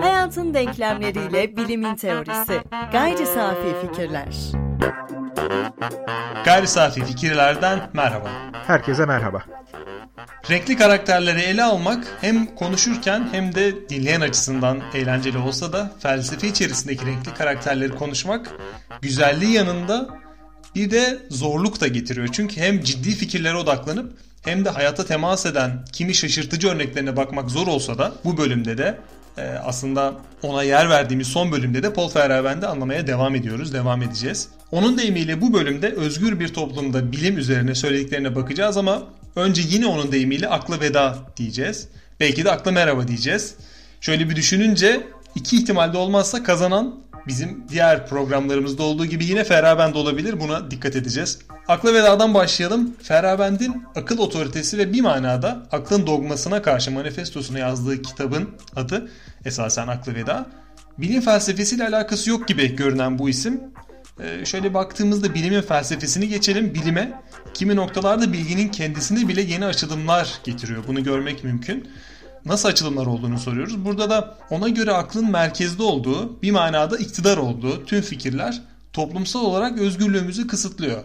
Hayatın denklemleriyle bilimin teorisi. Gayri safi fikirler. Gayri safi fikirlerden merhaba. Herkese merhaba. Renkli karakterleri ele almak hem konuşurken hem de dinleyen açısından eğlenceli olsa da felsefe içerisindeki renkli karakterleri konuşmak güzelliği yanında bir de zorluk da getiriyor. Çünkü hem ciddi fikirlere odaklanıp hem de hayata temas eden kimi şaşırtıcı örneklerine bakmak zor olsa da bu bölümde de e, aslında ona yer verdiğimiz son bölümde de Paul Feyerabend'i anlamaya devam ediyoruz, devam edeceğiz. Onun deyimiyle bu bölümde özgür bir toplumda bilim üzerine söylediklerine bakacağız ama önce yine onun deyimiyle akla veda diyeceğiz. Belki de akla merhaba diyeceğiz. Şöyle bir düşününce iki ihtimalde olmazsa kazanan bizim diğer programlarımızda olduğu gibi yine Ferabend olabilir. Buna dikkat edeceğiz. Akla vedadan başlayalım. Ferabend'in akıl otoritesi ve bir manada aklın dogmasına karşı manifestosunu yazdığı kitabın adı esasen Akla Veda. Bilim felsefesiyle alakası yok gibi görünen bu isim. Ee, şöyle baktığımızda bilimin felsefesini geçelim. Bilime kimi noktalarda bilginin kendisinde bile yeni açılımlar getiriyor. Bunu görmek mümkün nasıl açılımlar olduğunu soruyoruz. Burada da ona göre aklın merkezde olduğu, bir manada iktidar olduğu tüm fikirler toplumsal olarak özgürlüğümüzü kısıtlıyor.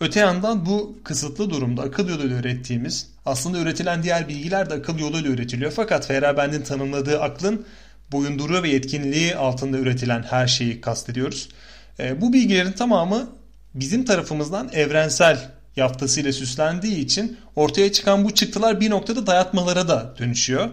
Öte yandan bu kısıtlı durumda akıl yoluyla ürettiğimiz, aslında üretilen diğer bilgiler de akıl yoluyla üretiliyor. Fakat Feyerabend'in tanımladığı aklın boyunduruğu ve yetkinliği altında üretilen her şeyi kastediyoruz. E, bu bilgilerin tamamı bizim tarafımızdan evrensel yaftasıyla süslendiği için ortaya çıkan bu çıktılar bir noktada dayatmalara da dönüşüyor.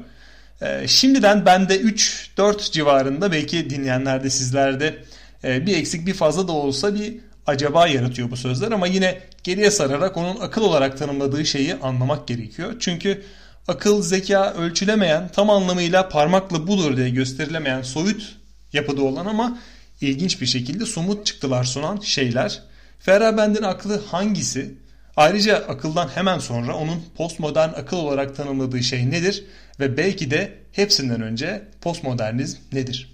Ee, şimdiden bende 3-4 civarında belki dinleyenlerde sizlerde e, bir eksik bir fazla da olsa bir acaba yaratıyor bu sözler ama yine geriye sararak onun akıl olarak tanımladığı şeyi anlamak gerekiyor. Çünkü akıl, zeka ölçülemeyen, tam anlamıyla parmakla budur diye gösterilemeyen soyut yapıda olan ama ilginç bir şekilde somut çıktılar sunan şeyler. Feyerabend'in aklı hangisi? Ayrıca akıldan hemen sonra onun postmodern akıl olarak tanımladığı şey nedir ve belki de hepsinden önce postmodernizm nedir?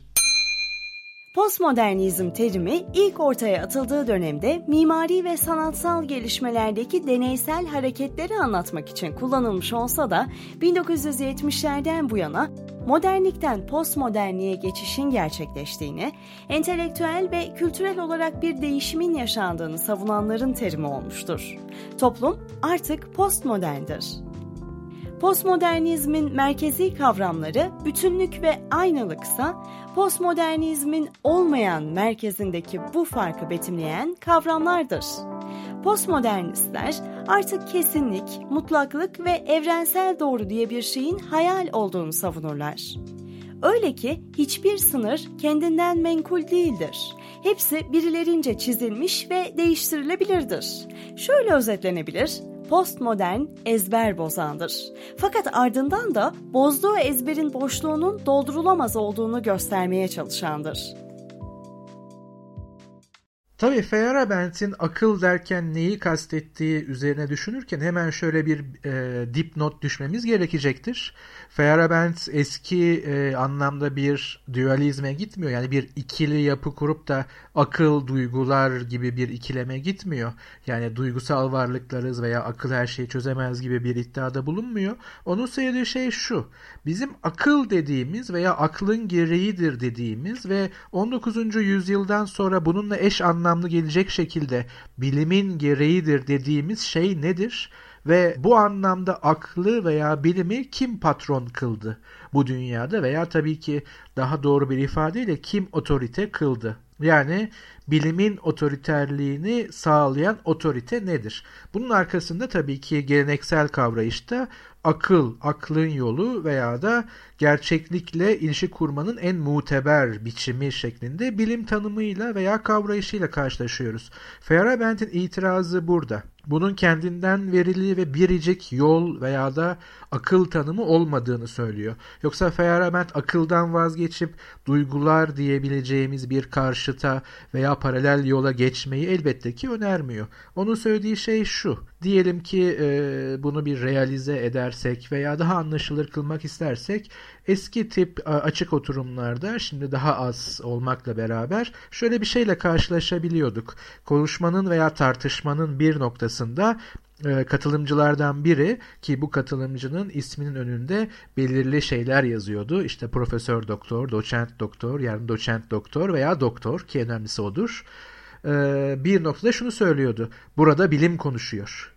Postmodernizm terimi ilk ortaya atıldığı dönemde mimari ve sanatsal gelişmelerdeki deneysel hareketleri anlatmak için kullanılmış olsa da 1970'lerden bu yana modernlikten postmodernliğe geçişin gerçekleştiğini, entelektüel ve kültürel olarak bir değişimin yaşandığını savunanların terimi olmuştur. Toplum artık postmoderndir. Postmodernizmin merkezi kavramları bütünlük ve aynılıksa, postmodernizmin olmayan merkezindeki bu farkı betimleyen kavramlardır. Postmodernistler artık kesinlik, mutlaklık ve evrensel doğru diye bir şeyin hayal olduğunu savunurlar. Öyle ki hiçbir sınır kendinden menkul değildir. Hepsi birilerince çizilmiş ve değiştirilebilirdir. Şöyle özetlenebilir, postmodern ezber bozandır. Fakat ardından da bozduğu ezberin boşluğunun doldurulamaz olduğunu göstermeye çalışandır. Tabii Feyerabend'in akıl derken neyi kastettiği üzerine düşünürken hemen şöyle bir e, dipnot düşmemiz gerekecektir. Feyerabend eski e, anlamda bir dualizme gitmiyor. Yani bir ikili yapı kurup da akıl, duygular gibi bir ikileme gitmiyor. Yani duygusal varlıklarız veya akıl her şeyi çözemez gibi bir iddiada bulunmuyor. Onun söylediği şey şu. Bizim akıl dediğimiz veya aklın gereğidir dediğimiz ve 19. yüzyıldan sonra bununla eş anlamlı gelecek şekilde bilimin gereğidir dediğimiz şey nedir? Ve bu anlamda aklı veya bilimi kim patron kıldı bu dünyada veya tabii ki daha doğru bir ifadeyle kim otorite kıldı? Yani bilimin otoriterliğini sağlayan otorite nedir? Bunun arkasında tabii ki geleneksel kavrayışta akıl, aklın yolu veya da gerçeklikle ilişki kurmanın en muteber biçimi şeklinde bilim tanımıyla veya kavrayışıyla karşılaşıyoruz. Feyerabend'in itirazı burada. Bunun kendinden verili ve biricik yol veya da akıl tanımı olmadığını söylüyor. Yoksa Feyerabend akıldan vazgeçip duygular diyebileceğimiz bir karşıta veya paralel yola geçmeyi elbette ki önermiyor. Onun söylediği şey şu. Diyelim ki e, bunu bir realize edersek veya daha anlaşılır kılmak istersek eski tip açık oturumlarda şimdi daha az olmakla beraber şöyle bir şeyle karşılaşabiliyorduk. Konuşmanın veya tartışmanın bir noktasında e, katılımcılardan biri ki bu katılımcının isminin önünde belirli şeyler yazıyordu. İşte profesör doktor, doçent doktor, yani doçent doktor veya doktor ki önemlisi odur. E, bir noktada şunu söylüyordu. Burada bilim konuşuyor.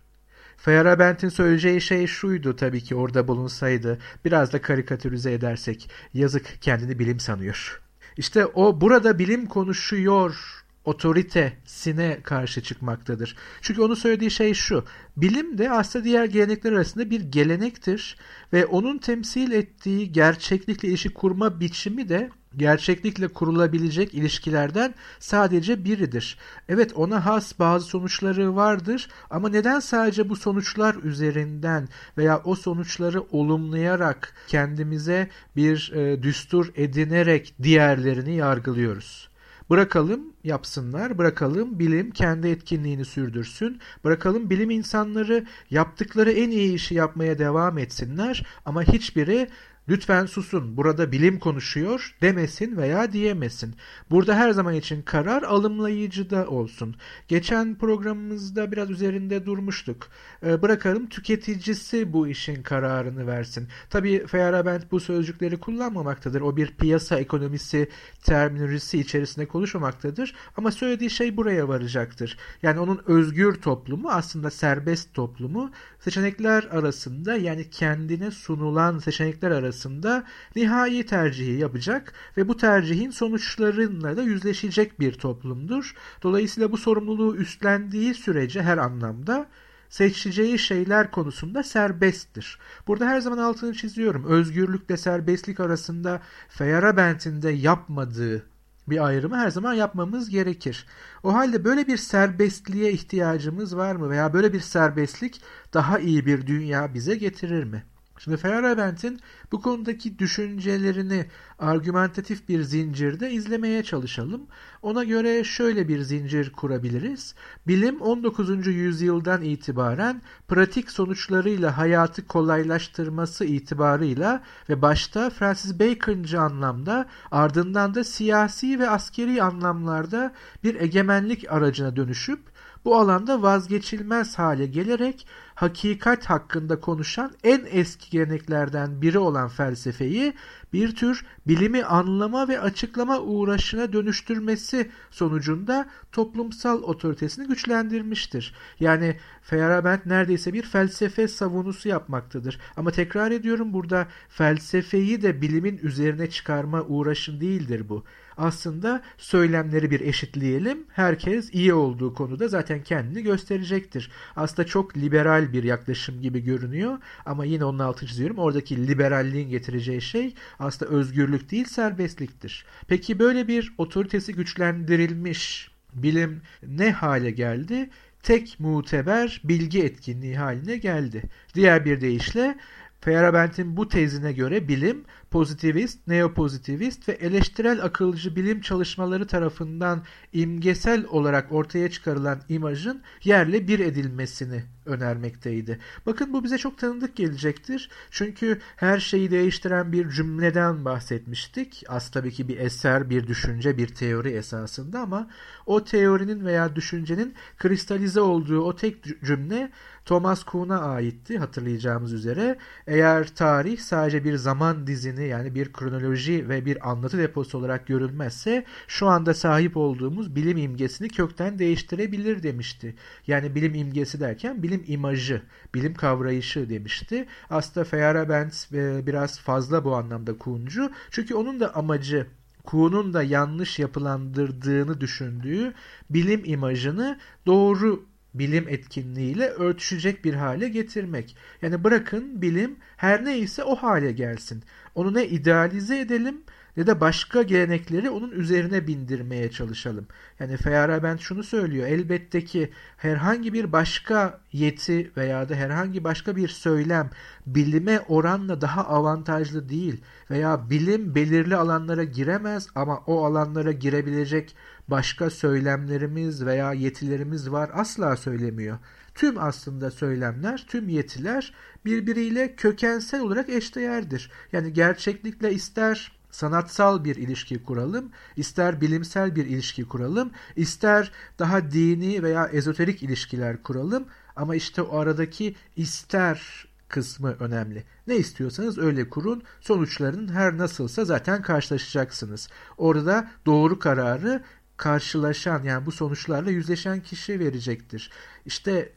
Feyerabend'in söyleyeceği şey şuydu tabii ki orada bulunsaydı. Biraz da karikatürize edersek yazık kendini bilim sanıyor. İşte o burada bilim konuşuyor otoritesine karşı çıkmaktadır. Çünkü onu söylediği şey şu. Bilim de aslında diğer gelenekler arasında bir gelenektir ve onun temsil ettiği gerçeklikle ilişki kurma biçimi de gerçeklikle kurulabilecek ilişkilerden sadece biridir. Evet ona has bazı sonuçları vardır ama neden sadece bu sonuçlar üzerinden veya o sonuçları olumlayarak kendimize bir e, düstur edinerek diğerlerini yargılıyoruz? Bırakalım yapsınlar, bırakalım bilim kendi etkinliğini sürdürsün, bırakalım bilim insanları yaptıkları en iyi işi yapmaya devam etsinler ama hiçbiri lütfen susun burada bilim konuşuyor demesin veya diyemesin. Burada her zaman için karar alımlayıcıda olsun. Geçen programımızda biraz üzerinde durmuştuk. Ee, bırakalım tüketicisi bu işin kararını versin. Tabii Feyerabend bu sözcükleri kullanmamaktadır. O bir piyasa ekonomisi terminolojisi içerisinde konuşmamaktadır. Ama söylediği şey buraya varacaktır. Yani onun özgür toplumu aslında serbest toplumu seçenekler arasında yani kendine sunulan seçenekler arasında nihai tercihi yapacak ve bu tercihin sonuçlarıyla da yüzleşecek bir toplumdur. Dolayısıyla bu sorumluluğu üstlendiği sürece her anlamda seçeceği şeyler konusunda serbesttir. Burada her zaman altını çiziyorum. Özgürlükle serbestlik arasında Feyerabend'in de yapmadığı bir ayrımı her zaman yapmamız gerekir. O halde böyle bir serbestliğe ihtiyacımız var mı veya böyle bir serbestlik daha iyi bir dünya bize getirir mi? Şimdi Feyerabend'in bu konudaki düşüncelerini argümentatif bir zincirde izlemeye çalışalım. Ona göre şöyle bir zincir kurabiliriz. Bilim 19. yüzyıldan itibaren pratik sonuçlarıyla hayatı kolaylaştırması itibarıyla ve başta Francis Bacon'cı anlamda ardından da siyasi ve askeri anlamlarda bir egemenlik aracına dönüşüp bu alanda vazgeçilmez hale gelerek hakikat hakkında konuşan en eski geleneklerden biri olan felsefeyi bir tür bilimi anlama ve açıklama uğraşına dönüştürmesi sonucunda toplumsal otoritesini güçlendirmiştir. Yani Feyerabend neredeyse bir felsefe savunusu yapmaktadır. Ama tekrar ediyorum burada felsefeyi de bilimin üzerine çıkarma uğraşın değildir bu aslında söylemleri bir eşitleyelim. Herkes iyi olduğu konuda zaten kendini gösterecektir. Aslında çok liberal bir yaklaşım gibi görünüyor ama yine onun altını çiziyorum. Oradaki liberalliğin getireceği şey aslında özgürlük değil serbestliktir. Peki böyle bir otoritesi güçlendirilmiş bilim ne hale geldi? Tek muteber bilgi etkinliği haline geldi. Diğer bir deyişle Feyerabend'in bu tezine göre bilim pozitivist, neopozitivist ve eleştirel akılcı bilim çalışmaları tarafından imgesel olarak ortaya çıkarılan imajın yerle bir edilmesini önermekteydi. Bakın bu bize çok tanıdık gelecektir. Çünkü her şeyi değiştiren bir cümleden bahsetmiştik. Az tabii ki bir eser, bir düşünce, bir teori esasında ama o teorinin veya düşüncenin kristalize olduğu o tek cümle Thomas Kuhn'a aitti hatırlayacağımız üzere. Eğer tarih sadece bir zaman dizini yani bir kronoloji ve bir anlatı deposu olarak görülmezse şu anda sahip olduğumuz bilim imgesini kökten değiştirebilir demişti. Yani bilim imgesi derken bilim imajı, bilim kavrayışı demişti. Aslında Feyerabend e, biraz fazla bu anlamda Kuhn'cu. Çünkü onun da amacı Kuhn'un da yanlış yapılandırdığını düşündüğü bilim imajını doğru bilim etkinliğiyle örtüşecek bir hale getirmek. Yani bırakın bilim her neyse o hale gelsin. Onu ne idealize edelim ne de başka gelenekleri onun üzerine bindirmeye çalışalım. Yani Feyerabend şunu söylüyor. Elbette ki herhangi bir başka yeti veya da herhangi başka bir söylem bilime oranla daha avantajlı değil veya bilim belirli alanlara giremez ama o alanlara girebilecek başka söylemlerimiz veya yetilerimiz var asla söylemiyor. Tüm aslında söylemler, tüm yetiler birbiriyle kökensel olarak eşdeğerdir. Yani gerçeklikle ister sanatsal bir ilişki kuralım, ister bilimsel bir ilişki kuralım, ister daha dini veya ezoterik ilişkiler kuralım. Ama işte o aradaki ister kısmı önemli. Ne istiyorsanız öyle kurun. Sonuçların her nasılsa zaten karşılaşacaksınız. Orada doğru kararı karşılaşan yani bu sonuçlarla yüzleşen kişi verecektir. İşte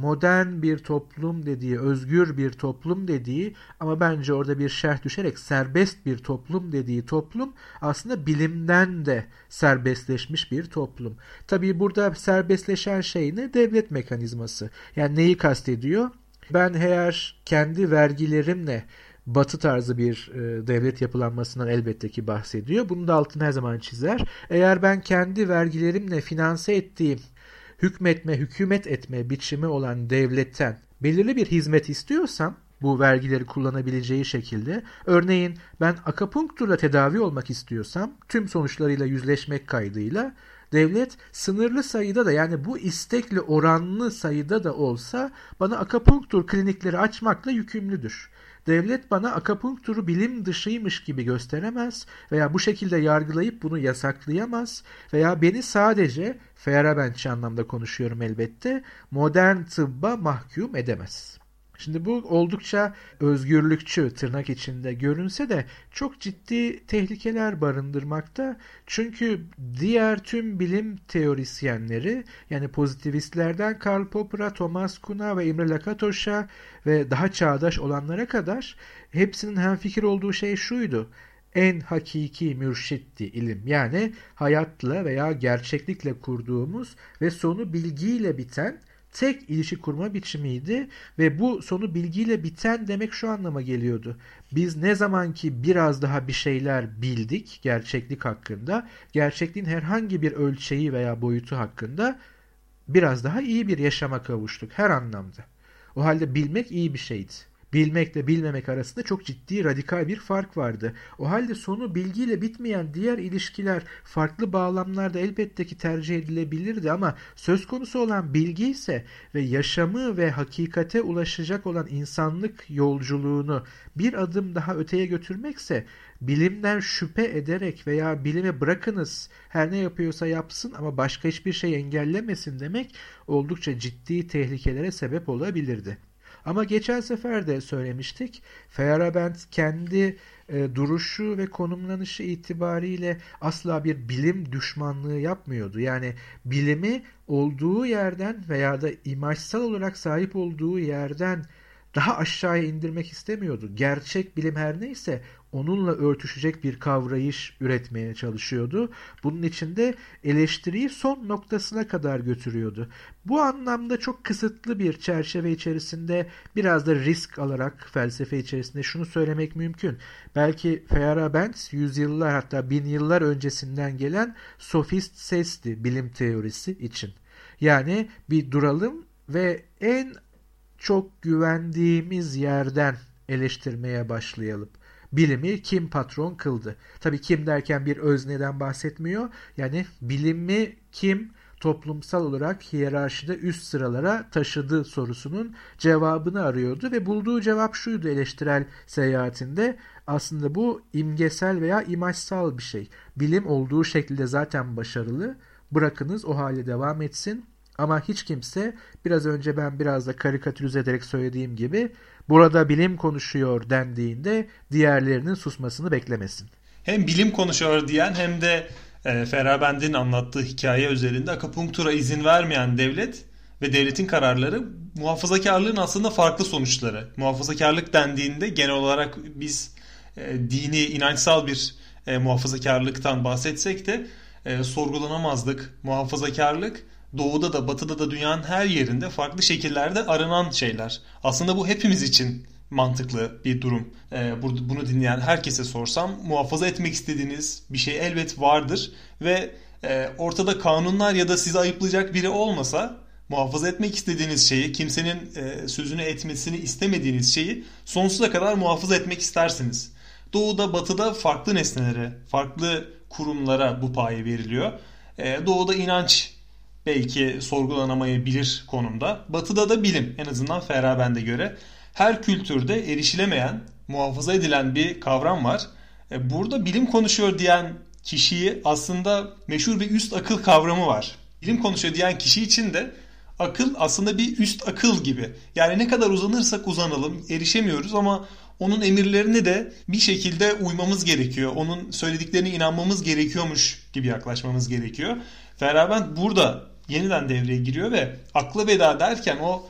modern bir toplum dediği, özgür bir toplum dediği ama bence orada bir şerh düşerek serbest bir toplum dediği toplum aslında bilimden de serbestleşmiş bir toplum. Tabii burada serbestleşen şey ne? Devlet mekanizması. Yani neyi kastediyor? Ben eğer kendi vergilerimle batı tarzı bir e, devlet yapılanmasından elbette ki bahsediyor. Bunu da altını her zaman çizer. Eğer ben kendi vergilerimle finanse ettiğim hükmetme, hükümet etme biçimi olan devletten belirli bir hizmet istiyorsam bu vergileri kullanabileceği şekilde örneğin ben akapunkturla tedavi olmak istiyorsam tüm sonuçlarıyla yüzleşmek kaydıyla devlet sınırlı sayıda da yani bu istekli oranlı sayıda da olsa bana akapunktur klinikleri açmakla yükümlüdür. Devlet bana akapunkturu bilim dışıymış gibi gösteremez veya bu şekilde yargılayıp bunu yasaklayamaz veya beni sadece Feyerabendçi anlamda konuşuyorum elbette modern tıbba mahkum edemez. Şimdi bu oldukça özgürlükçü tırnak içinde görünse de çok ciddi tehlikeler barındırmakta. Çünkü diğer tüm bilim teorisyenleri yani pozitivistlerden Karl Popper'a, Thomas Kuhn'a ve Imre Lakatos'a ve daha çağdaş olanlara kadar hepsinin hemfikir olduğu şey şuydu en hakiki mürşitti ilim. Yani hayatla veya gerçeklikle kurduğumuz ve sonu bilgiyle biten tek ilişki kurma biçimiydi ve bu sonu bilgiyle biten demek şu anlama geliyordu. Biz ne zaman ki biraz daha bir şeyler bildik gerçeklik hakkında, gerçekliğin herhangi bir ölçeği veya boyutu hakkında biraz daha iyi bir yaşama kavuştuk her anlamda. O halde bilmek iyi bir şeydi bilmekle bilmemek arasında çok ciddi radikal bir fark vardı. O halde sonu bilgiyle bitmeyen diğer ilişkiler farklı bağlamlarda elbette ki tercih edilebilirdi ama söz konusu olan bilgi ise ve yaşamı ve hakikate ulaşacak olan insanlık yolculuğunu bir adım daha öteye götürmekse bilimden şüphe ederek veya bilime bırakınız her ne yapıyorsa yapsın ama başka hiçbir şey engellemesin demek oldukça ciddi tehlikelere sebep olabilirdi. Ama geçen sefer de söylemiştik. Feyerabend kendi e, duruşu ve konumlanışı itibariyle asla bir bilim düşmanlığı yapmıyordu. Yani bilimi olduğu yerden veya da imajsal olarak sahip olduğu yerden daha aşağıya indirmek istemiyordu. Gerçek bilim her neyse onunla örtüşecek bir kavrayış üretmeye çalışıyordu. Bunun için de eleştiriyi son noktasına kadar götürüyordu. Bu anlamda çok kısıtlı bir çerçeve içerisinde biraz da risk alarak felsefe içerisinde şunu söylemek mümkün. Belki Feyerabend yüzyıllar hatta bin yıllar öncesinden gelen sofist sesti bilim teorisi için. Yani bir duralım ve en çok güvendiğimiz yerden eleştirmeye başlayalım. Bilimi kim patron kıldı? Tabii kim derken bir özneden bahsetmiyor. Yani bilimi kim toplumsal olarak hiyerarşide üst sıralara taşıdı sorusunun cevabını arıyordu ve bulduğu cevap şuydu eleştirel seyahatinde. Aslında bu imgesel veya imajsal bir şey. Bilim olduğu şekilde zaten başarılı. Bırakınız o hale devam etsin. Ama hiç kimse biraz önce ben biraz da karikatürize ederek söylediğim gibi burada bilim konuşuyor dendiğinde diğerlerinin susmasını beklemesin. Hem bilim konuşuyor diyen hem de e, Ferabend'in anlattığı hikaye üzerinde akupunktura izin vermeyen devlet ve devletin kararları muhafazakarlığın aslında farklı sonuçları. Muhafazakarlık dendiğinde genel olarak biz e, dini, inançsal bir e, muhafazakarlıktan bahsetsek de e, sorgulanamazlık, muhafazakarlık doğuda da batıda da dünyanın her yerinde farklı şekillerde aranan şeyler. Aslında bu hepimiz için mantıklı bir durum. Ee, bunu dinleyen herkese sorsam muhafaza etmek istediğiniz bir şey elbet vardır ve e, ortada kanunlar ya da sizi ayıplayacak biri olmasa muhafaza etmek istediğiniz şeyi, kimsenin e, sözünü etmesini istemediğiniz şeyi sonsuza kadar muhafaza etmek istersiniz. Doğuda, batıda farklı nesnelere, farklı kurumlara bu payı veriliyor. E, doğuda inanç belki sorgulanamayabilir konumda. Batı'da da bilim en azından Feyerabend'e göre her kültürde erişilemeyen, muhafaza edilen bir kavram var. E, burada bilim konuşuyor diyen kişiyi aslında meşhur bir üst akıl kavramı var. Bilim konuşuyor diyen kişi için de akıl aslında bir üst akıl gibi. Yani ne kadar uzanırsak uzanalım erişemiyoruz ama onun emirlerini de bir şekilde uymamız gerekiyor. Onun söylediklerine inanmamız gerekiyormuş gibi yaklaşmamız gerekiyor. Feyerabend burada yeniden devreye giriyor ve akla veda derken o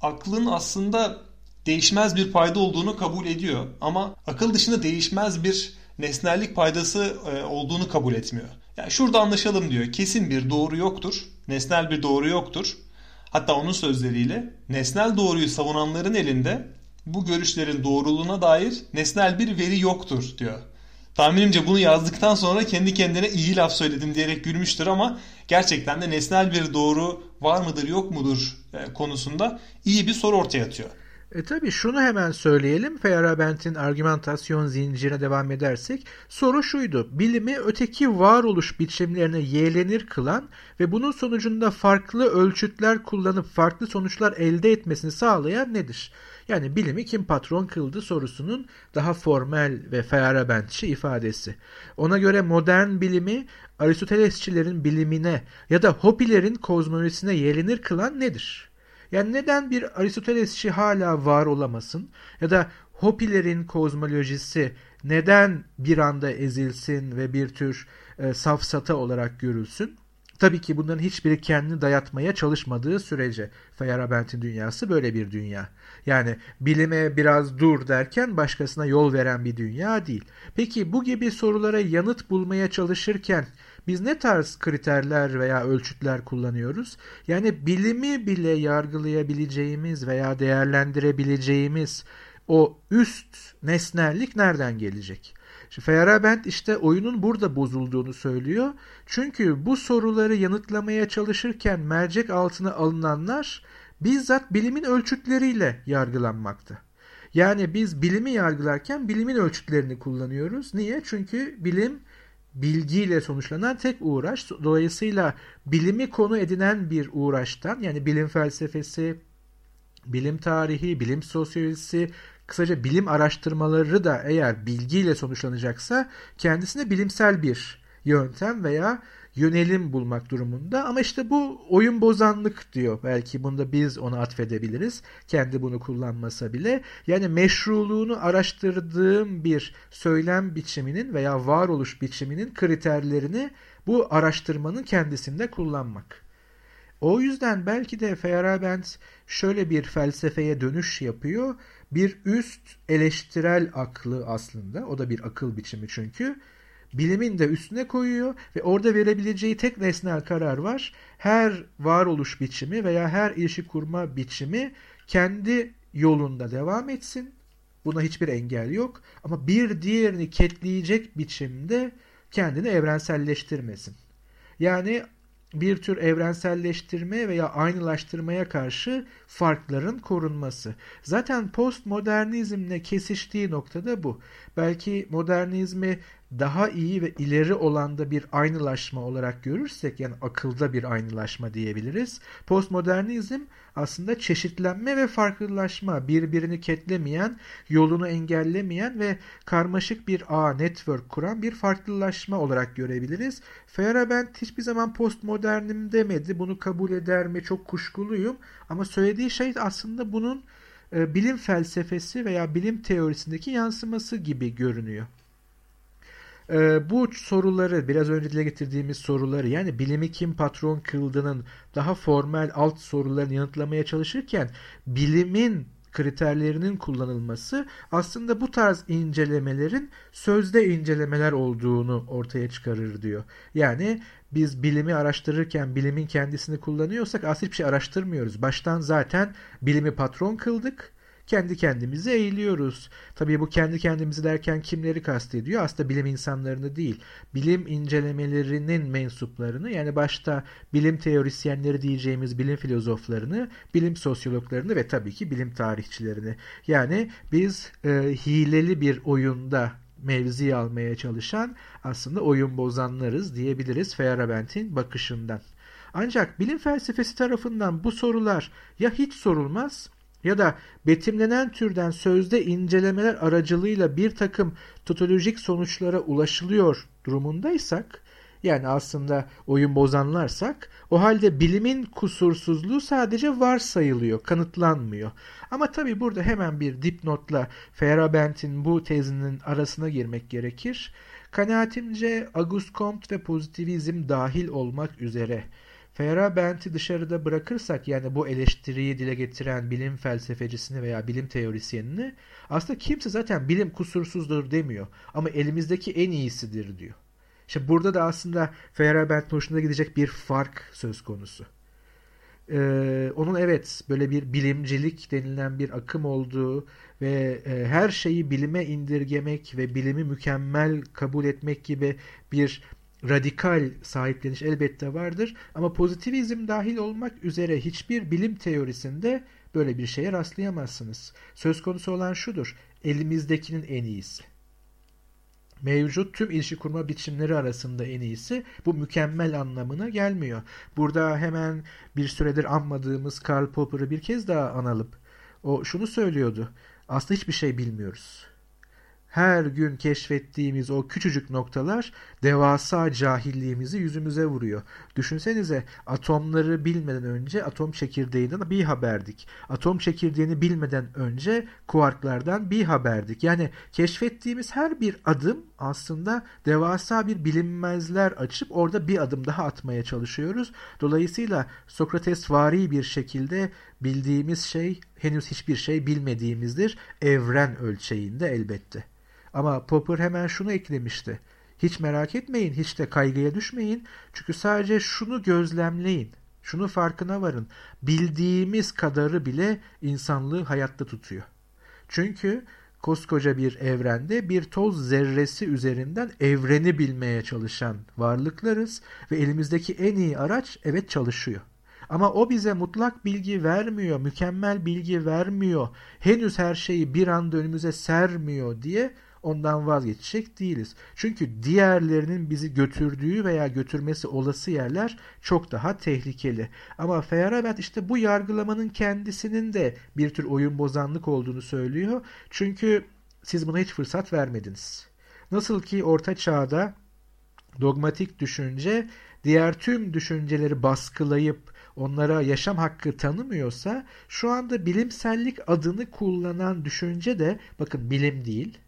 aklın aslında değişmez bir payda olduğunu kabul ediyor. Ama akıl dışında değişmez bir nesnellik paydası e, olduğunu kabul etmiyor. Yani şurada anlaşalım diyor. Kesin bir doğru yoktur. Nesnel bir doğru yoktur. Hatta onun sözleriyle nesnel doğruyu savunanların elinde bu görüşlerin doğruluğuna dair nesnel bir veri yoktur diyor. Tahminimce bunu yazdıktan sonra kendi kendine iyi laf söyledim diyerek gülmüştür ama gerçekten de nesnel bir doğru var mıdır yok mudur e, konusunda iyi bir soru ortaya atıyor. E tabi şunu hemen söyleyelim. Feyerabend'in argümantasyon zincirine devam edersek soru şuydu. Bilimi öteki varoluş biçimlerine yeğlenir kılan ve bunun sonucunda farklı ölçütler kullanıp farklı sonuçlar elde etmesini sağlayan nedir? Yani bilimi kim patron kıldı sorusunun daha formel ve Feyerabendçi ifadesi. Ona göre modern bilimi Aristotelesçilerin bilimine ya da Hopilerin kozmolojisine yeğlenir kılan nedir? Yani neden bir Aristotelesçi hala var olamasın? Ya da Hopilerin kozmolojisi neden bir anda ezilsin ve bir tür e, safsata olarak görülsün? Tabii ki bunların hiçbiri kendini dayatmaya çalışmadığı sürece Feyerabend'in dünyası böyle bir dünya. Yani bilime biraz dur derken başkasına yol veren bir dünya değil. Peki bu gibi sorulara yanıt bulmaya çalışırken biz ne tarz kriterler veya ölçütler kullanıyoruz? Yani bilimi bile yargılayabileceğimiz veya değerlendirebileceğimiz o üst nesnellik nereden gelecek? Feyerabend işte oyunun burada bozulduğunu söylüyor. Çünkü bu soruları yanıtlamaya çalışırken mercek altına alınanlar bizzat bilimin ölçütleriyle yargılanmakta. Yani biz bilimi yargılarken bilimin ölçütlerini kullanıyoruz. Niye? Çünkü bilim bilgiyle sonuçlanan tek uğraş. Dolayısıyla bilimi konu edinen bir uğraştan yani bilim felsefesi, bilim tarihi, bilim sosyolojisi, kısaca bilim araştırmaları da eğer bilgiyle sonuçlanacaksa kendisine bilimsel bir yöntem veya yönelim bulmak durumunda. Ama işte bu oyun bozanlık diyor. Belki bunda biz onu atfedebiliriz. Kendi bunu kullanmasa bile. Yani meşruluğunu araştırdığım bir söylem biçiminin veya varoluş biçiminin kriterlerini bu araştırmanın kendisinde kullanmak. O yüzden belki de Feyerabend şöyle bir felsefeye dönüş yapıyor. Bir üst eleştirel aklı aslında. O da bir akıl biçimi çünkü bilimin de üstüne koyuyor ve orada verebileceği tek nesnel karar var. Her varoluş biçimi veya her ilişki kurma biçimi kendi yolunda devam etsin. Buna hiçbir engel yok ama bir diğerini ketleyecek biçimde kendini evrenselleştirmesin. Yani bir tür evrenselleştirme veya aynılaştırmaya karşı farkların korunması. Zaten postmodernizmle kesiştiği noktada bu. Belki modernizmi daha iyi ve ileri olanda bir aynılaşma olarak görürsek yani akılda bir aynılaşma diyebiliriz. Postmodernizm aslında çeşitlenme ve farklılaşma, birbirini ketlemeyen, yolunu engellemeyen ve karmaşık bir ağ, network kuran bir farklılaşma olarak görebiliriz. Feyerabend hiçbir zaman postmodernim demedi. Bunu kabul eder mi? Çok kuşkuluyum. Ama söylediği şey aslında bunun e, bilim felsefesi veya bilim teorisindeki yansıması gibi görünüyor. Ee, bu soruları biraz önce dile getirdiğimiz soruları yani bilimi kim patron kıldığının daha formel alt sorularını yanıtlamaya çalışırken bilimin kriterlerinin kullanılması aslında bu tarz incelemelerin sözde incelemeler olduğunu ortaya çıkarır diyor. Yani biz bilimi araştırırken bilimin kendisini kullanıyorsak aslında hiçbir şey araştırmıyoruz. Baştan zaten bilimi patron kıldık kendi kendimizi eğiliyoruz. Tabii bu kendi kendimizi derken kimleri kastediyor? Aslında bilim insanlarını değil, bilim incelemelerinin mensuplarını yani başta bilim teorisyenleri diyeceğimiz bilim filozoflarını, bilim sosyologlarını ve tabii ki bilim tarihçilerini. Yani biz e, hileli bir oyunda mevzi almaya çalışan aslında oyun bozanlarız diyebiliriz Feyerabend'in bakışından. Ancak bilim felsefesi tarafından bu sorular ya hiç sorulmaz ya da betimlenen türden sözde incelemeler aracılığıyla bir takım totolojik sonuçlara ulaşılıyor durumundaysak yani aslında oyun bozanlarsak o halde bilimin kusursuzluğu sadece varsayılıyor, kanıtlanmıyor. Ama tabii burada hemen bir dipnotla Feyerabend'in bu tezinin arasına girmek gerekir. Kanaatimce Auguste Comte ve pozitivizm dahil olmak üzere Feyerabend'i dışarıda bırakırsak yani bu eleştiriyi dile getiren bilim felsefecisini veya bilim teorisyenini aslında kimse zaten bilim kusursuzdur demiyor ama elimizdeki en iyisidir diyor. İşte burada da aslında Feyerabend'in hoşuna gidecek bir fark söz konusu. Ee, onun evet böyle bir bilimcilik denilen bir akım olduğu ve e, her şeyi bilime indirgemek ve bilimi mükemmel kabul etmek gibi bir radikal sahipleniş elbette vardır ama pozitivizm dahil olmak üzere hiçbir bilim teorisinde böyle bir şeye rastlayamazsınız. Söz konusu olan şudur, elimizdekinin en iyisi. Mevcut tüm ilişki kurma biçimleri arasında en iyisi bu mükemmel anlamına gelmiyor. Burada hemen bir süredir anmadığımız Karl Popper'ı bir kez daha analım. O şunu söylüyordu. Aslında hiçbir şey bilmiyoruz her gün keşfettiğimiz o küçücük noktalar devasa cahilliğimizi yüzümüze vuruyor. Düşünsenize atomları bilmeden önce atom çekirdeğinden bir haberdik. Atom çekirdeğini bilmeden önce kuarklardan bir haberdik. Yani keşfettiğimiz her bir adım aslında devasa bir bilinmezler açıp orada bir adım daha atmaya çalışıyoruz. Dolayısıyla Sokrates vari bir şekilde bildiğimiz şey henüz hiçbir şey bilmediğimizdir. Evren ölçeğinde elbette. Ama Popper hemen şunu eklemişti. Hiç merak etmeyin, hiç de kaygıya düşmeyin. Çünkü sadece şunu gözlemleyin. Şunu farkına varın. Bildiğimiz kadarı bile insanlığı hayatta tutuyor. Çünkü koskoca bir evrende bir toz zerresi üzerinden evreni bilmeye çalışan varlıklarız ve elimizdeki en iyi araç evet çalışıyor. Ama o bize mutlak bilgi vermiyor, mükemmel bilgi vermiyor, henüz her şeyi bir anda önümüze sermiyor diye ondan vazgeçecek değiliz. Çünkü diğerlerinin bizi götürdüğü veya götürmesi olası yerler çok daha tehlikeli. Ama Feyerabend işte bu yargılamanın kendisinin de bir tür oyun bozanlık olduğunu söylüyor. Çünkü siz buna hiç fırsat vermediniz. Nasıl ki orta çağda dogmatik düşünce diğer tüm düşünceleri baskılayıp onlara yaşam hakkı tanımıyorsa şu anda bilimsellik adını kullanan düşünce de bakın bilim değil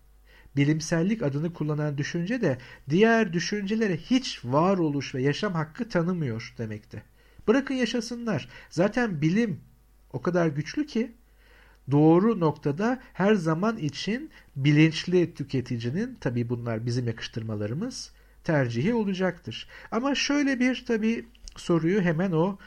bilimsellik adını kullanan düşünce de diğer düşüncelere hiç varoluş ve yaşam hakkı tanımıyor demekti. Bırakın yaşasınlar. Zaten bilim o kadar güçlü ki doğru noktada her zaman için bilinçli tüketicinin tabi bunlar bizim yakıştırmalarımız tercihi olacaktır. Ama şöyle bir tabi soruyu hemen o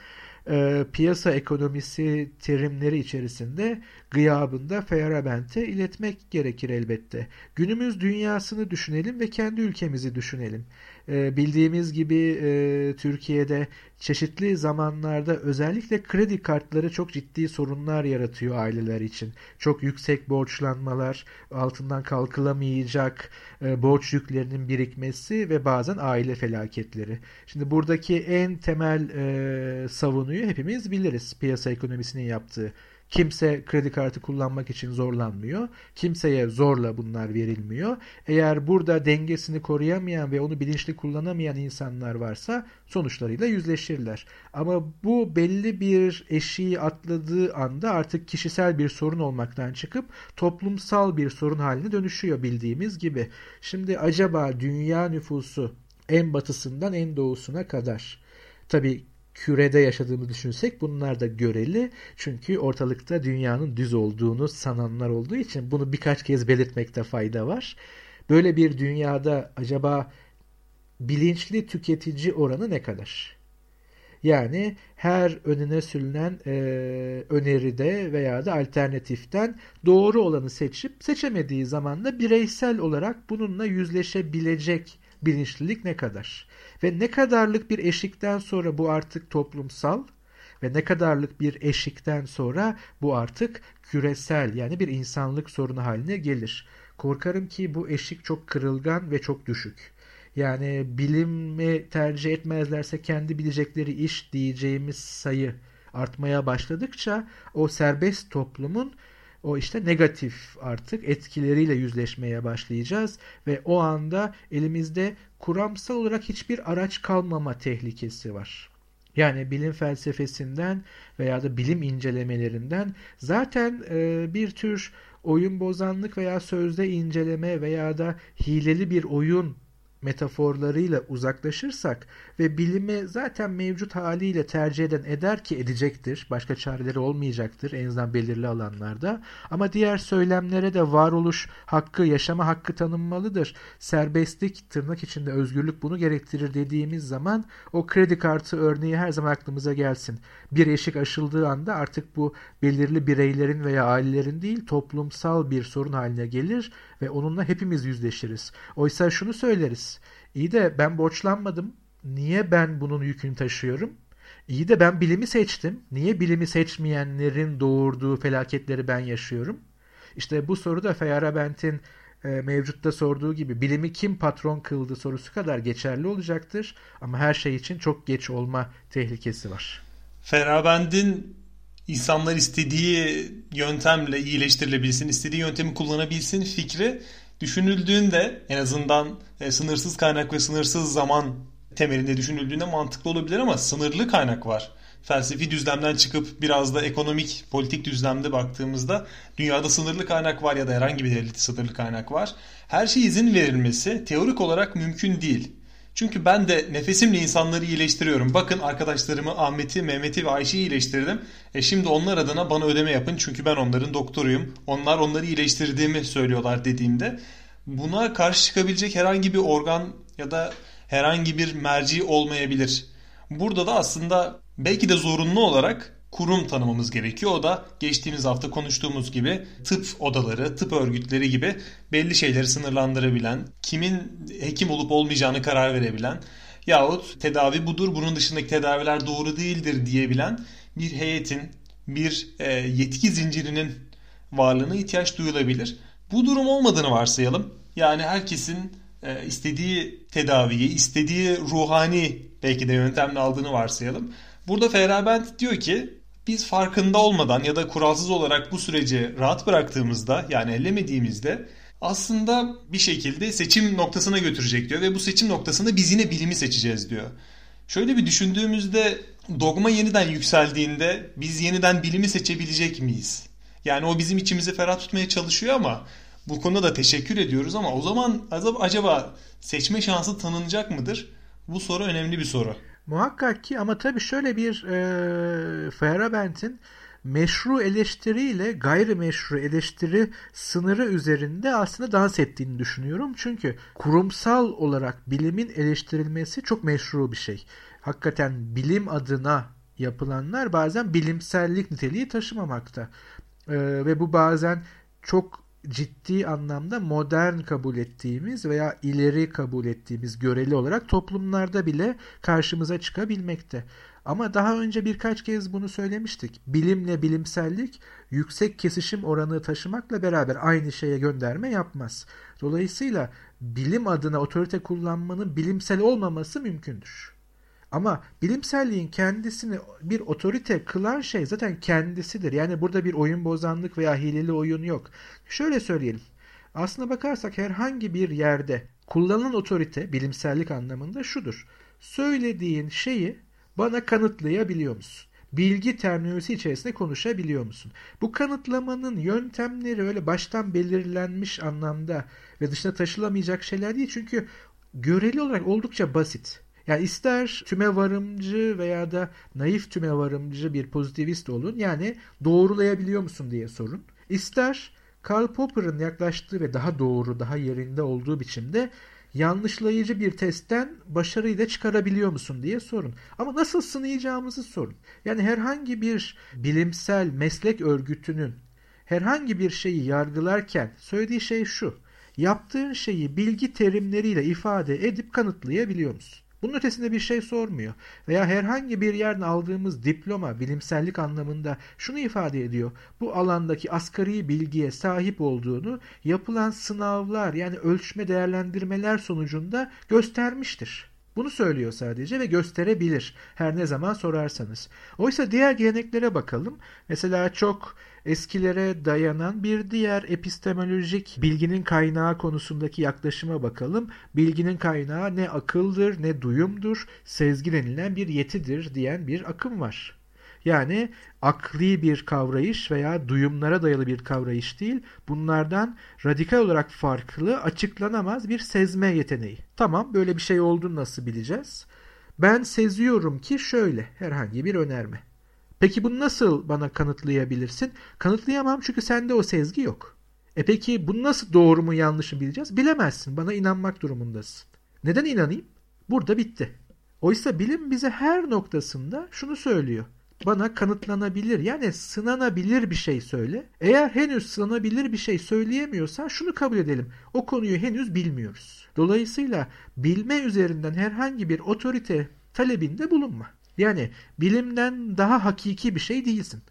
e, piyasa ekonomisi terimleri içerisinde gıyabında Feyerabend'e iletmek gerekir elbette. Günümüz dünyasını düşünelim ve kendi ülkemizi düşünelim. E, bildiğimiz gibi e, Türkiye'de çeşitli zamanlarda özellikle kredi kartları çok ciddi sorunlar yaratıyor aileler için. Çok yüksek borçlanmalar, altından kalkılamayacak e, borç yüklerinin birikmesi ve bazen aile felaketleri. Şimdi buradaki en temel e, savunuyu hepimiz biliriz piyasa ekonomisinin yaptığı. Kimse kredi kartı kullanmak için zorlanmıyor. Kimseye zorla bunlar verilmiyor. Eğer burada dengesini koruyamayan ve onu bilinçli kullanamayan insanlar varsa sonuçlarıyla yüzleşirler. Ama bu belli bir eşiği atladığı anda artık kişisel bir sorun olmaktan çıkıp toplumsal bir sorun haline dönüşüyor bildiğimiz gibi. Şimdi acaba dünya nüfusu en batısından en doğusuna kadar tabi kürede yaşadığımı düşünsek bunlar da göreli. Çünkü ortalıkta dünyanın düz olduğunu sananlar olduğu için bunu birkaç kez belirtmekte fayda var. Böyle bir dünyada acaba bilinçli tüketici oranı ne kadar? Yani her önüne sürülen e, öneride veya da alternatiften doğru olanı seçip seçemediği zaman da bireysel olarak bununla yüzleşebilecek bilinçlilik ne kadar? Ve ne kadarlık bir eşikten sonra bu artık toplumsal ve ne kadarlık bir eşikten sonra bu artık küresel yani bir insanlık sorunu haline gelir. Korkarım ki bu eşik çok kırılgan ve çok düşük. Yani bilimi tercih etmezlerse kendi bilecekleri iş diyeceğimiz sayı artmaya başladıkça o serbest toplumun o işte negatif artık etkileriyle yüzleşmeye başlayacağız ve o anda elimizde kuramsal olarak hiçbir araç kalmama tehlikesi var. Yani bilim felsefesinden veya da bilim incelemelerinden zaten e, bir tür oyun bozanlık veya sözde inceleme veya da hileli bir oyun metaforlarıyla uzaklaşırsak ve bilimi zaten mevcut haliyle tercih eden eder ki edecektir. Başka çareleri olmayacaktır en azından belirli alanlarda. Ama diğer söylemlere de varoluş hakkı, yaşama hakkı tanınmalıdır. Serbestlik, tırnak içinde özgürlük bunu gerektirir dediğimiz zaman o kredi kartı örneği her zaman aklımıza gelsin. Bir eşik aşıldığı anda artık bu belirli bireylerin veya ailelerin değil toplumsal bir sorun haline gelir ve onunla hepimiz yüzleşiriz. Oysa şunu söyleriz. İyi de ben borçlanmadım. Niye ben bunun yükünü taşıyorum? İyi de ben bilimi seçtim. Niye bilimi seçmeyenlerin doğurduğu felaketleri ben yaşıyorum? İşte bu soru da Feyerabend'in e, mevcutta sorduğu gibi bilimi kim patron kıldı sorusu kadar geçerli olacaktır. Ama her şey için çok geç olma tehlikesi var. Feyerabend'in insanlar istediği yöntemle iyileştirilebilsin, istediği yöntemi kullanabilsin fikri düşünüldüğünde en azından e, sınırsız kaynak ve sınırsız zaman temelinde düşünüldüğünde mantıklı olabilir ama sınırlı kaynak var. Felsefi düzlemden çıkıp biraz da ekonomik, politik düzlemde baktığımızda dünyada sınırlı kaynak var ya da herhangi bir devlette sınırlı kaynak var. Her şey izin verilmesi teorik olarak mümkün değil. Çünkü ben de nefesimle insanları iyileştiriyorum. Bakın arkadaşlarımı Ahmet'i, Mehmet'i ve Ayşe'yi iyileştirdim. E şimdi onlar adına bana ödeme yapın çünkü ben onların doktoruyum. Onlar onları iyileştirdiğimi söylüyorlar dediğimde buna karşı çıkabilecek herhangi bir organ ya da herhangi bir merci olmayabilir. Burada da aslında belki de zorunlu olarak kurum tanımamız gerekiyor. O da geçtiğimiz hafta konuştuğumuz gibi tıp odaları, tıp örgütleri gibi belli şeyleri sınırlandırabilen, kimin hekim olup olmayacağını karar verebilen yahut tedavi budur, bunun dışındaki tedaviler doğru değildir diyebilen bir heyetin, bir e, yetki zincirinin varlığına ihtiyaç duyulabilir. Bu durum olmadığını varsayalım. Yani herkesin istediği tedaviyi, istediği ruhani belki de yöntemle aldığını varsayalım. Burada Feyerabend diyor ki biz farkında olmadan ya da kuralsız olarak bu süreci rahat bıraktığımızda yani ellemediğimizde aslında bir şekilde seçim noktasına götürecek diyor ve bu seçim noktasında biz yine bilimi seçeceğiz diyor. Şöyle bir düşündüğümüzde dogma yeniden yükseldiğinde biz yeniden bilimi seçebilecek miyiz? Yani o bizim içimizi ferah tutmaya çalışıyor ama bu konuda da teşekkür ediyoruz ama o zaman acaba seçme şansı tanınacak mıdır? Bu soru önemli bir soru. Muhakkak ki ama tabii şöyle bir e, Feyerabend'in meşru eleştiriyle gayrimeşru eleştiri sınırı üzerinde aslında dans ettiğini düşünüyorum. Çünkü kurumsal olarak bilimin eleştirilmesi çok meşru bir şey. Hakikaten bilim adına yapılanlar bazen bilimsellik niteliği taşımamakta. Ee, ve bu bazen çok ciddi anlamda modern kabul ettiğimiz veya ileri kabul ettiğimiz göreli olarak toplumlarda bile karşımıza çıkabilmekte. Ama daha önce birkaç kez bunu söylemiştik. Bilimle bilimsellik yüksek kesişim oranı taşımakla beraber aynı şeye gönderme yapmaz. Dolayısıyla bilim adına otorite kullanmanın bilimsel olmaması mümkündür. Ama bilimselliğin kendisini bir otorite kılan şey zaten kendisidir. Yani burada bir oyun bozanlık veya hileli oyun yok. Şöyle söyleyelim. Aslına bakarsak herhangi bir yerde kullanılan otorite bilimsellik anlamında şudur. Söylediğin şeyi bana kanıtlayabiliyor musun? Bilgi terminolojisi içerisinde konuşabiliyor musun? Bu kanıtlamanın yöntemleri öyle baştan belirlenmiş anlamda ve dışına taşılamayacak şeyler değil. Çünkü göreli olarak oldukça basit. Yani ister tüme varımcı veya da naif tüme varımcı bir pozitivist olun. Yani doğrulayabiliyor musun diye sorun. İster Karl Popper'ın yaklaştığı ve daha doğru, daha yerinde olduğu biçimde yanlışlayıcı bir testten başarıyı da çıkarabiliyor musun diye sorun. Ama nasıl sınayacağımızı sorun. Yani herhangi bir bilimsel meslek örgütünün herhangi bir şeyi yargılarken söylediği şey şu. Yaptığın şeyi bilgi terimleriyle ifade edip kanıtlayabiliyor musun? Bunun ötesinde bir şey sormuyor. Veya herhangi bir yerden aldığımız diploma bilimsellik anlamında şunu ifade ediyor. Bu alandaki asgari bilgiye sahip olduğunu yapılan sınavlar yani ölçme değerlendirmeler sonucunda göstermiştir. Bunu söylüyor sadece ve gösterebilir her ne zaman sorarsanız. Oysa diğer geleneklere bakalım. Mesela çok eskilere dayanan bir diğer epistemolojik bilginin kaynağı konusundaki yaklaşıma bakalım. Bilginin kaynağı ne akıldır ne duyumdur, sezgi denilen bir yetidir diyen bir akım var. Yani akli bir kavrayış veya duyumlara dayalı bir kavrayış değil, bunlardan radikal olarak farklı, açıklanamaz bir sezme yeteneği. Tamam, böyle bir şey olduğunu nasıl bileceğiz? Ben seziyorum ki şöyle, herhangi bir önerme. Peki bunu nasıl bana kanıtlayabilirsin? Kanıtlayamam çünkü sende o sezgi yok. E peki bunu nasıl doğru mu yanlış mı bileceğiz? Bilemezsin. Bana inanmak durumundasın. Neden inanayım? Burada bitti. Oysa bilim bize her noktasında şunu söylüyor. Bana kanıtlanabilir yani sınanabilir bir şey söyle. Eğer henüz sınanabilir bir şey söyleyemiyorsan şunu kabul edelim. O konuyu henüz bilmiyoruz. Dolayısıyla bilme üzerinden herhangi bir otorite talebinde bulunma. Yani bilimden daha hakiki bir şey değilsin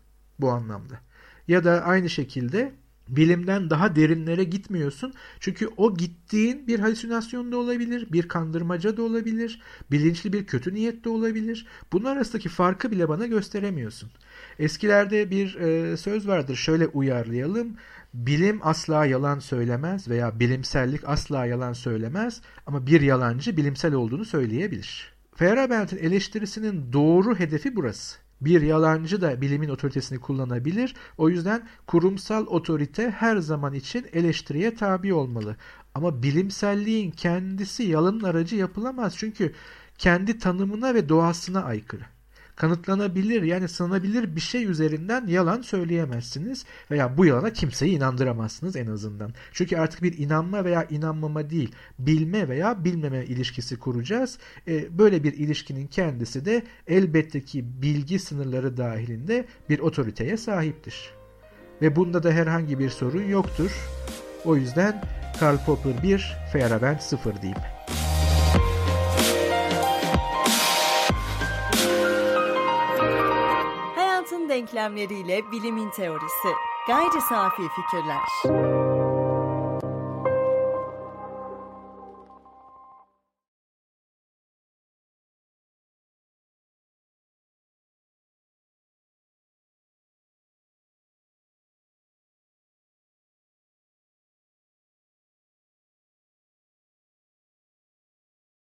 bu anlamda. Ya da aynı şekilde bilimden daha derinlere gitmiyorsun. Çünkü o gittiğin bir halüsinasyon da olabilir, bir kandırmaca da olabilir, bilinçli bir kötü niyet de olabilir. Bunlar arasındaki farkı bile bana gösteremiyorsun. Eskilerde bir e, söz vardır şöyle uyarlayalım. Bilim asla yalan söylemez veya bilimsellik asla yalan söylemez ama bir yalancı bilimsel olduğunu söyleyebilir. Feyerabend'in eleştirisinin doğru hedefi burası. Bir yalancı da bilimin otoritesini kullanabilir. O yüzden kurumsal otorite her zaman için eleştiriye tabi olmalı. Ama bilimselliğin kendisi yalanın aracı yapılamaz. Çünkü kendi tanımına ve doğasına aykırı kanıtlanabilir yani sınanabilir bir şey üzerinden yalan söyleyemezsiniz veya bu yalana kimseyi inandıramazsınız en azından. Çünkü artık bir inanma veya inanmama değil bilme veya bilmeme ilişkisi kuracağız. E, böyle bir ilişkinin kendisi de elbette ki bilgi sınırları dahilinde bir otoriteye sahiptir. Ve bunda da herhangi bir sorun yoktur. O yüzden Karl Popper 1, Feyerabend 0 diyeyim. Denklemleriyle bilimin teorisi. Gayri safi fikirler.